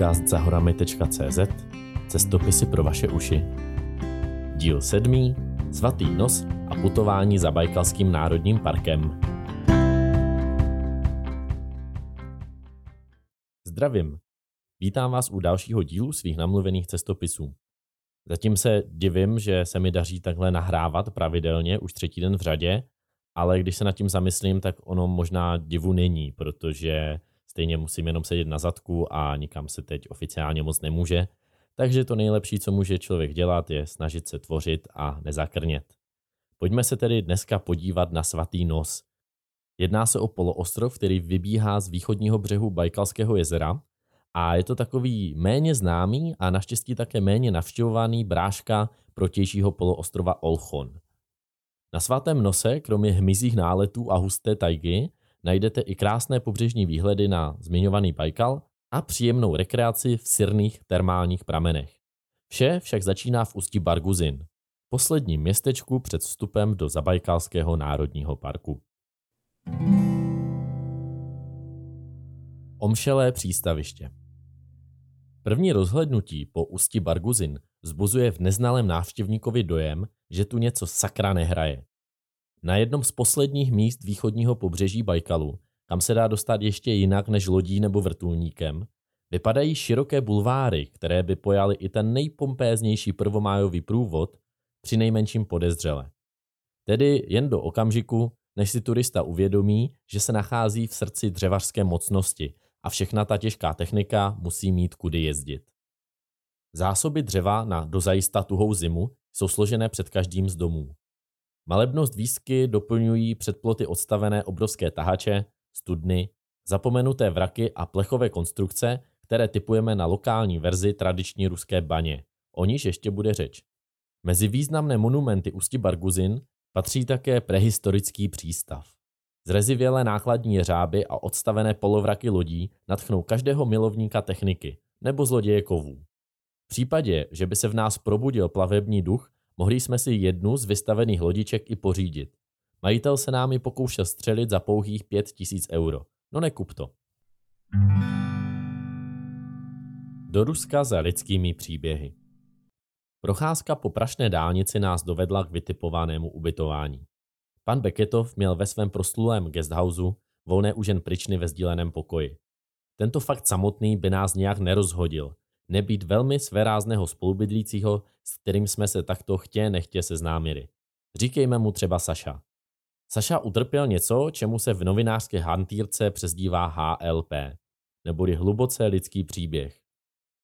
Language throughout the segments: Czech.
podcast zahorami.cz Cestopisy pro vaše uši. Díl sedmý Svatý nos a putování za Bajkalským národním parkem. Zdravím. Vítám vás u dalšího dílu svých namluvených cestopisů. Zatím se divím, že se mi daří takhle nahrávat pravidelně už třetí den v řadě, ale když se nad tím zamyslím, tak ono možná divu není, protože Stejně musím jenom sedět na zadku a nikam se teď oficiálně moc nemůže. Takže to nejlepší, co může člověk dělat, je snažit se tvořit a nezakrnět. Pojďme se tedy dneska podívat na svatý nos. Jedná se o poloostrov, který vybíhá z východního břehu Bajkalského jezera a je to takový méně známý a naštěstí také méně navštěvovaný bráška protějšího poloostrova Olchon. Na svatém nose, kromě hmyzích náletů a husté tajgy, najdete i krásné pobřežní výhledy na zmiňovaný Bajkal a příjemnou rekreaci v sirných termálních pramenech. Vše však začíná v ústí Barguzin, posledním městečku před vstupem do Zabajkalského národního parku. Omšelé přístaviště První rozhlednutí po ústí Barguzin zbuzuje v neznalém návštěvníkovi dojem, že tu něco sakra nehraje. Na jednom z posledních míst východního pobřeží Bajkalu, kam se dá dostat ještě jinak než lodí nebo vrtulníkem, vypadají široké bulváry, které by pojaly i ten nejpompéznější prvomájový průvod, při nejmenším podezřele. Tedy jen do okamžiku, než si turista uvědomí, že se nachází v srdci dřevařské mocnosti a všechna ta těžká technika musí mít kudy jezdit. Zásoby dřeva na dozajista tuhou zimu jsou složené před každým z domů. Malebnost výsky doplňují předploty odstavené obrovské tahače, studny, zapomenuté vraky a plechové konstrukce, které typujeme na lokální verzi tradiční ruské baně. O níž ještě bude řeč. Mezi významné monumenty Ústí Barguzin patří také prehistorický přístav. Zrezivělé nákladní jeřáby a odstavené polovraky lodí natchnou každého milovníka techniky nebo zloděje kovů. V případě, že by se v nás probudil plavební duch, Mohli jsme si jednu z vystavených lodiček i pořídit. Majitel se námi pokoušel střelit za pouhých pět tisíc euro. No nekup to. Do Ruska za lidskými příběhy. Procházka po prašné dálnici nás dovedla k vytipovanému ubytování. Pan Beketov měl ve svém proslulém guesthouseu volné už jen pryčny ve sdíleném pokoji. Tento fakt samotný by nás nějak nerozhodil, nebýt velmi svérázného spolubydlícího, s kterým jsme se takto chtě nechtě seznámili. Říkejme mu třeba Saša. Saša utrpěl něco, čemu se v novinářské hantýrce přezdívá HLP, neboli hluboce lidský příběh.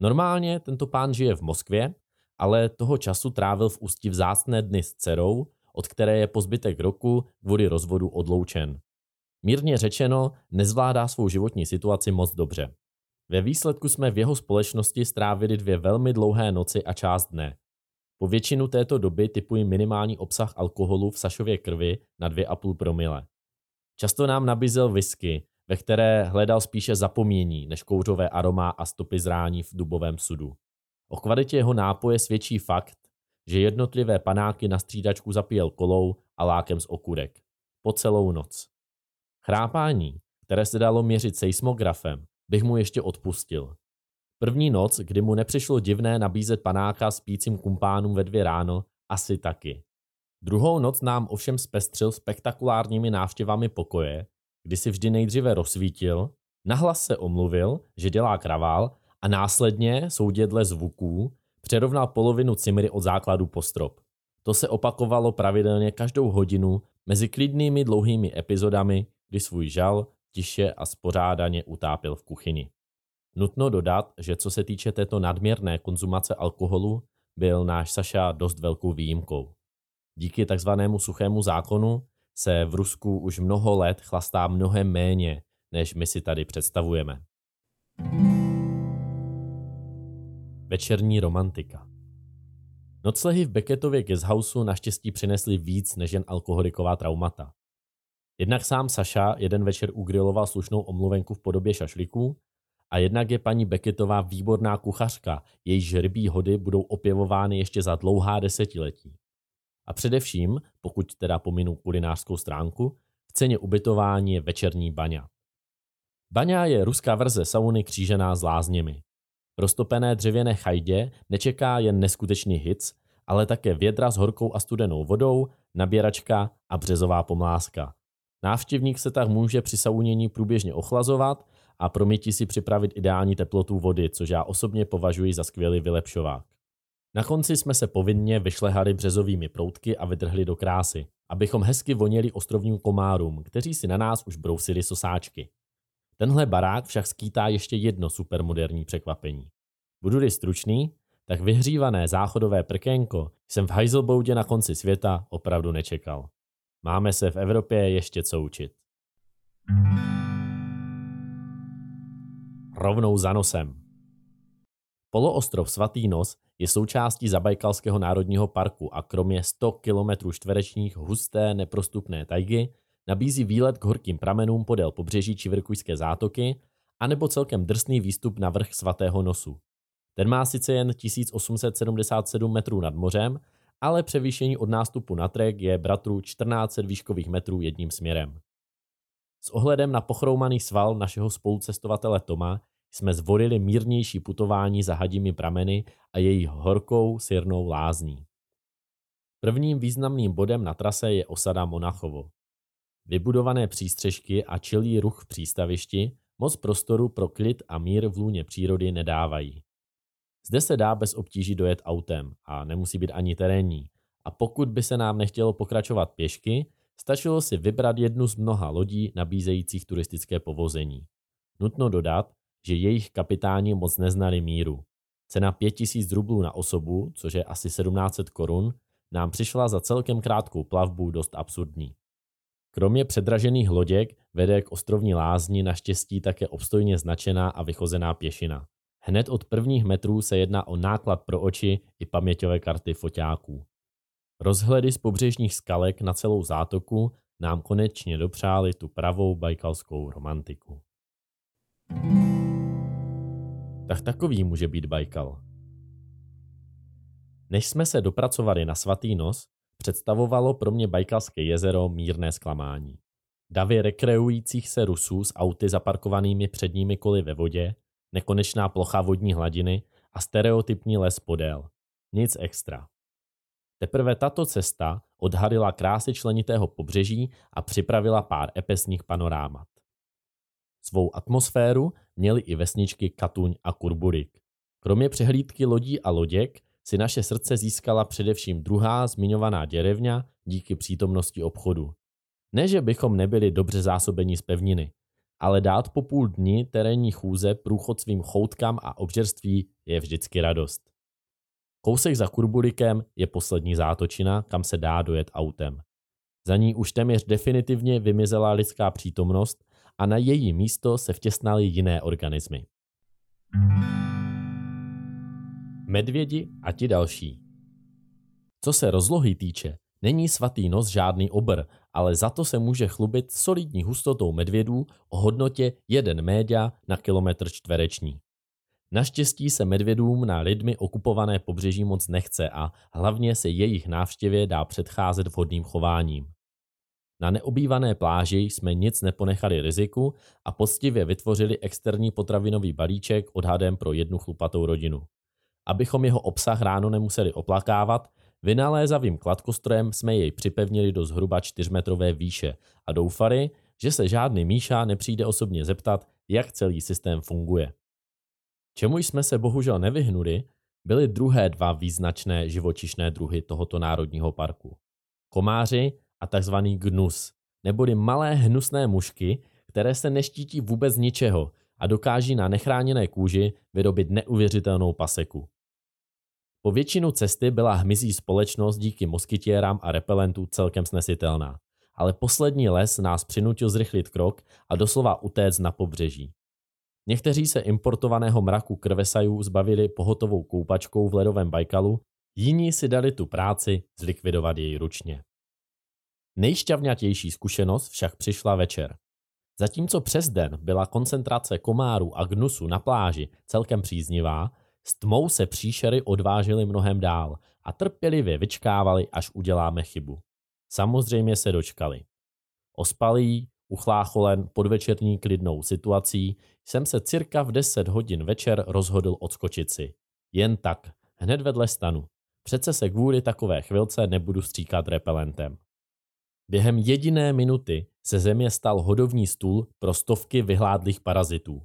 Normálně tento pán žije v Moskvě, ale toho času trávil v ústí vzácné dny s dcerou, od které je po zbytek roku kvůli rozvodu odloučen. Mírně řečeno, nezvládá svou životní situaci moc dobře. Ve výsledku jsme v jeho společnosti strávili dvě velmi dlouhé noci a část dne. Po většinu této doby typuji minimální obsah alkoholu v Sašově krvi na 2,5 promile. Často nám nabízel whisky, ve které hledal spíše zapomnění než kouřové aroma a stopy zrání v dubovém sudu. O kvalitě jeho nápoje svědčí fakt, že jednotlivé panáky na střídačku zapíjel kolou a lákem z okurek. Po celou noc. Chrápání, které se dalo měřit seismografem, bych mu ještě odpustil. První noc, kdy mu nepřišlo divné nabízet panáka spícím kumpánům ve dvě ráno, asi taky. Druhou noc nám ovšem zpestřil spektakulárními návštěvami pokoje, kdy si vždy nejdříve rozsvítil, nahlas se omluvil, že dělá kravál a následně, soudě dle zvuků, přerovnal polovinu cimry od základu po strop. To se opakovalo pravidelně každou hodinu mezi klidnými dlouhými epizodami, kdy svůj žal tiše a spořádaně utápěl v kuchyni. Nutno dodat, že co se týče této nadměrné konzumace alkoholu, byl náš Saša dost velkou výjimkou. Díky takzvanému suchému zákonu se v Rusku už mnoho let chlastá mnohem méně, než my si tady představujeme. Večerní romantika Noclehy v Becketově guesthouseu naštěstí přinesly víc než jen alkoholiková traumata. Jednak sám Saša jeden večer ugriloval slušnou omluvenku v podobě šašliků a jednak je paní Beketová výborná kuchařka, jejíž rybí hody budou opěvovány ještě za dlouhá desetiletí. A především, pokud teda pominu kulinářskou stránku, v ceně ubytování je večerní baňa. Baňa je ruská verze sauny křížená s lázněmi. prostopené dřevěné chajdě nečeká jen neskutečný hic, ale také vědra s horkou a studenou vodou, naběračka a březová pomlázka. Návštěvník se tak může při saunění průběžně ochlazovat a pro mytí si připravit ideální teplotu vody, což já osobně považuji za skvělý vylepšovák. Na konci jsme se povinně vyšlehali březovými proutky a vydrhli do krásy, abychom hezky voněli ostrovním komárům, kteří si na nás už brousili sosáčky. Tenhle barák však skýtá ještě jedno supermoderní překvapení. Budu-li stručný, tak vyhřívané záchodové prkénko jsem v Heiselboudě na konci světa opravdu nečekal. Máme se v Evropě ještě co učit. Rovnou za nosem. Poloostrov Svatý nos je součástí Zabajkalského národního parku a kromě 100 km čtverečních husté neprostupné tajgy nabízí výlet k horkým pramenům podél pobřeží Čivrkujské zátoky anebo celkem drsný výstup na vrch Svatého nosu. Ten má sice jen 1877 metrů nad mořem, ale převýšení od nástupu na trek je bratru 1400 výškových metrů jedním směrem. S ohledem na pochroumaný sval našeho spolucestovatele Toma jsme zvolili mírnější putování za hadími prameny a jejich horkou sirnou lázní. Prvním významným bodem na trase je osada Monachovo. Vybudované přístřežky a čilý ruch v přístavišti moc prostoru pro klid a mír v lůně přírody nedávají. Zde se dá bez obtíží dojet autem a nemusí být ani terénní. A pokud by se nám nechtělo pokračovat pěšky, stačilo si vybrat jednu z mnoha lodí nabízejících turistické povození. Nutno dodat, že jejich kapitáni moc neznali míru. Cena 5000 rublů na osobu, což je asi 1700 korun, nám přišla za celkem krátkou plavbu dost absurdní. Kromě předražených loděk vede k ostrovní lázni naštěstí také obstojně značená a vychozená pěšina. Hned od prvních metrů se jedná o náklad pro oči i paměťové karty foťáků. Rozhledy z pobřežních skalek na celou zátoku nám konečně dopřáli tu pravou bajkalskou romantiku. Tak takový může být Bajkal. Než jsme se dopracovali na svatý nos, představovalo pro mě Bajkalské jezero mírné zklamání. Davy rekreujících se Rusů s auty zaparkovanými předními koly ve vodě, nekonečná plocha vodní hladiny a stereotypní les podél. Nic extra. Teprve tato cesta odhalila krásy členitého pobřeží a připravila pár epesních panorámat. Svou atmosféru měly i vesničky Katuň a Kurburik. Kromě přehlídky lodí a loděk si naše srdce získala především druhá zmiňovaná děrevňa díky přítomnosti obchodu. Ne, že bychom nebyli dobře zásobeni z pevniny, ale dát po půl dní terénní chůze průchod svým choutkám a obžerství je vždycky radost. Kousek za Kurbulikem je poslední zátočina, kam se dá dojet autem. Za ní už téměř definitivně vymizela lidská přítomnost a na její místo se vtěsnaly jiné organismy. Medvědi a ti další. Co se rozlohy týče, není svatý nos žádný obr, ale za to se může chlubit solidní hustotou medvědů o hodnotě 1 média na kilometr čtvereční. Naštěstí se medvědům na lidmi okupované pobřeží moc nechce a hlavně se jejich návštěvě dá předcházet vhodným chováním. Na neobývané pláži jsme nic neponechali riziku a poctivě vytvořili externí potravinový balíček odhadem pro jednu chlupatou rodinu. Abychom jeho obsah ráno nemuseli oplakávat, vynalézavým kladkostrojem jsme jej připevnili do zhruba 4-metrové výše a doufali, že se žádný Míša nepřijde osobně zeptat, jak celý systém funguje. Čemu jsme se bohužel nevyhnuli, byly druhé dva význačné živočišné druhy tohoto národního parku. Komáři a tzv. gnus, neboli malé hnusné mušky, které se neštítí vůbec ničeho a dokáží na nechráněné kůži vyrobit neuvěřitelnou paseku. Po většinu cesty byla hmyzí společnost díky moskytěrám a repelentů celkem snesitelná, ale poslední les nás přinutil zrychlit krok a doslova utéct na pobřeží. Někteří se importovaného mraku krvesajů zbavili pohotovou koupačkou v ledovém Bajkalu, jiní si dali tu práci zlikvidovat jej ručně. Nejšťavňatější zkušenost však přišla večer. Zatímco přes den byla koncentrace komárů a gnusu na pláži celkem příznivá, s tmou se příšery odvážily mnohem dál a trpělivě vyčkávali, až uděláme chybu. Samozřejmě se dočkali. Ospalí, uchlácholen podvečerní klidnou situací, jsem se cirka v 10 hodin večer rozhodl odskočit si. Jen tak, hned vedle stanu. Přece se kvůli takové chvilce nebudu stříkat repelentem. Během jediné minuty se země stal hodovní stůl pro stovky vyhládlých parazitů.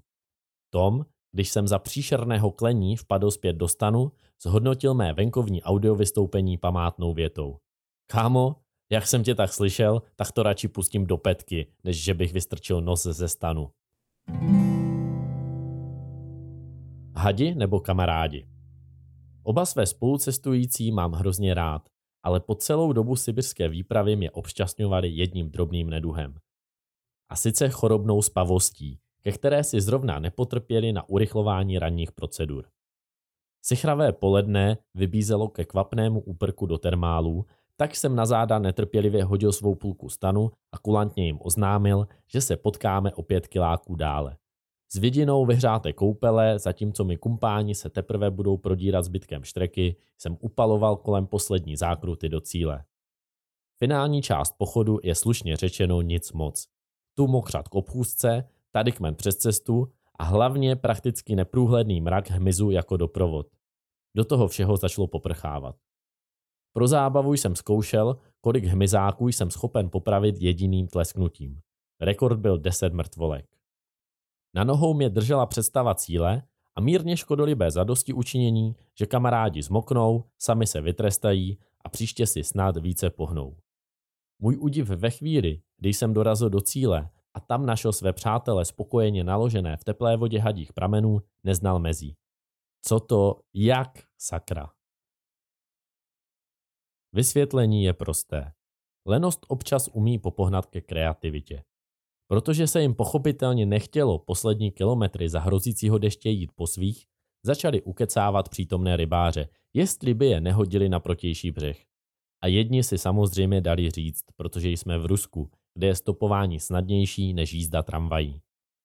Tom, když jsem za příšerného klení vpadl zpět do stanu, zhodnotil mé venkovní audio vystoupení památnou větou. Kámo, jak jsem tě tak slyšel, tak to radši pustím do petky, než že bych vystrčil nos ze stanu. Hadi nebo kamarádi? Oba své spolucestující mám hrozně rád, ale po celou dobu sibirské výpravy mě obšťastňovali jedním drobným neduhem. A sice chorobnou spavostí, ke které si zrovna nepotrpěli na urychlování ranních procedur. Sichravé poledne vybízelo ke kvapnému úprku do termálů, tak jsem na záda netrpělivě hodil svou půlku stanu a kulantně jim oznámil, že se potkáme o pět kiláků dále. S vidinou vyhřáté koupele, zatímco mi kumpáni se teprve budou prodírat zbytkem štreky, jsem upaloval kolem poslední zákruty do cíle. Finální část pochodu je slušně řečeno nic moc. Tu mokřat k obchůzce, tady kmen přes cestu a hlavně prakticky neprůhledný mrak hmyzu jako doprovod. Do toho všeho začalo poprchávat. Pro zábavu jsem zkoušel, kolik hmyzáků jsem schopen popravit jediným tlesknutím. Rekord byl 10 mrtvolek. Na nohou mě držela představa cíle a mírně škodolibé zadosti učinění, že kamarádi zmoknou, sami se vytrestají a příště si snad více pohnou. Můj údiv ve chvíli, kdy jsem dorazil do cíle a tam našel své přátele spokojeně naložené v teplé vodě hadích pramenů, neznal mezí. Co to, jak, sakra. Vysvětlení je prosté. Lenost občas umí popohnat ke kreativitě. Protože se jim pochopitelně nechtělo poslední kilometry za hrozícího deště jít po svých, začali ukecávat přítomné rybáře, jestli by je nehodili na protější břeh. A jedni si samozřejmě dali říct, protože jsme v Rusku, kde je stopování snadnější než jízda tramvají.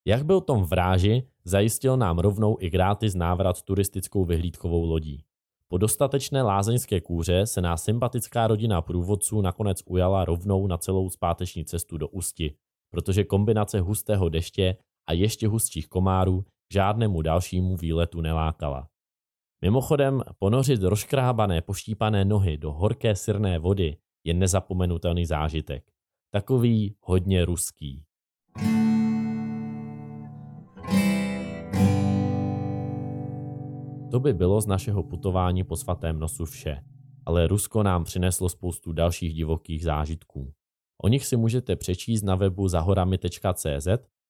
Jak byl Tom v ráži, zajistil nám rovnou i gratis návrat turistickou vyhlídkovou lodí. Po dostatečné lázeňské kůře se nás sympatická rodina průvodců nakonec ujala rovnou na celou zpáteční cestu do Ústi, protože kombinace hustého deště a ještě hustších komárů žádnému dalšímu výletu nelákala. Mimochodem, ponořit rozkrábané poštípané nohy do horké sirné vody je nezapomenutelný zážitek. Takový hodně ruský. To by bylo z našeho putování po svatém nosu vše, ale Rusko nám přineslo spoustu dalších divokých zážitků. O nich si můžete přečíst na webu zahorami.cz,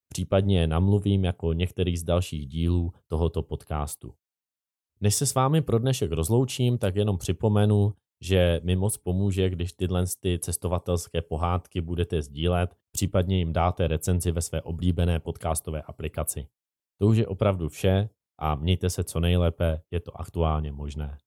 případně je namluvím jako některý z dalších dílů tohoto podcastu. Než se s vámi pro dnešek rozloučím, tak jenom připomenu, že mi moc pomůže, když tyhle ty cestovatelské pohádky budete sdílet, případně jim dáte recenzi ve své oblíbené podcastové aplikaci. To už je opravdu vše a mějte se co nejlépe, je to aktuálně možné.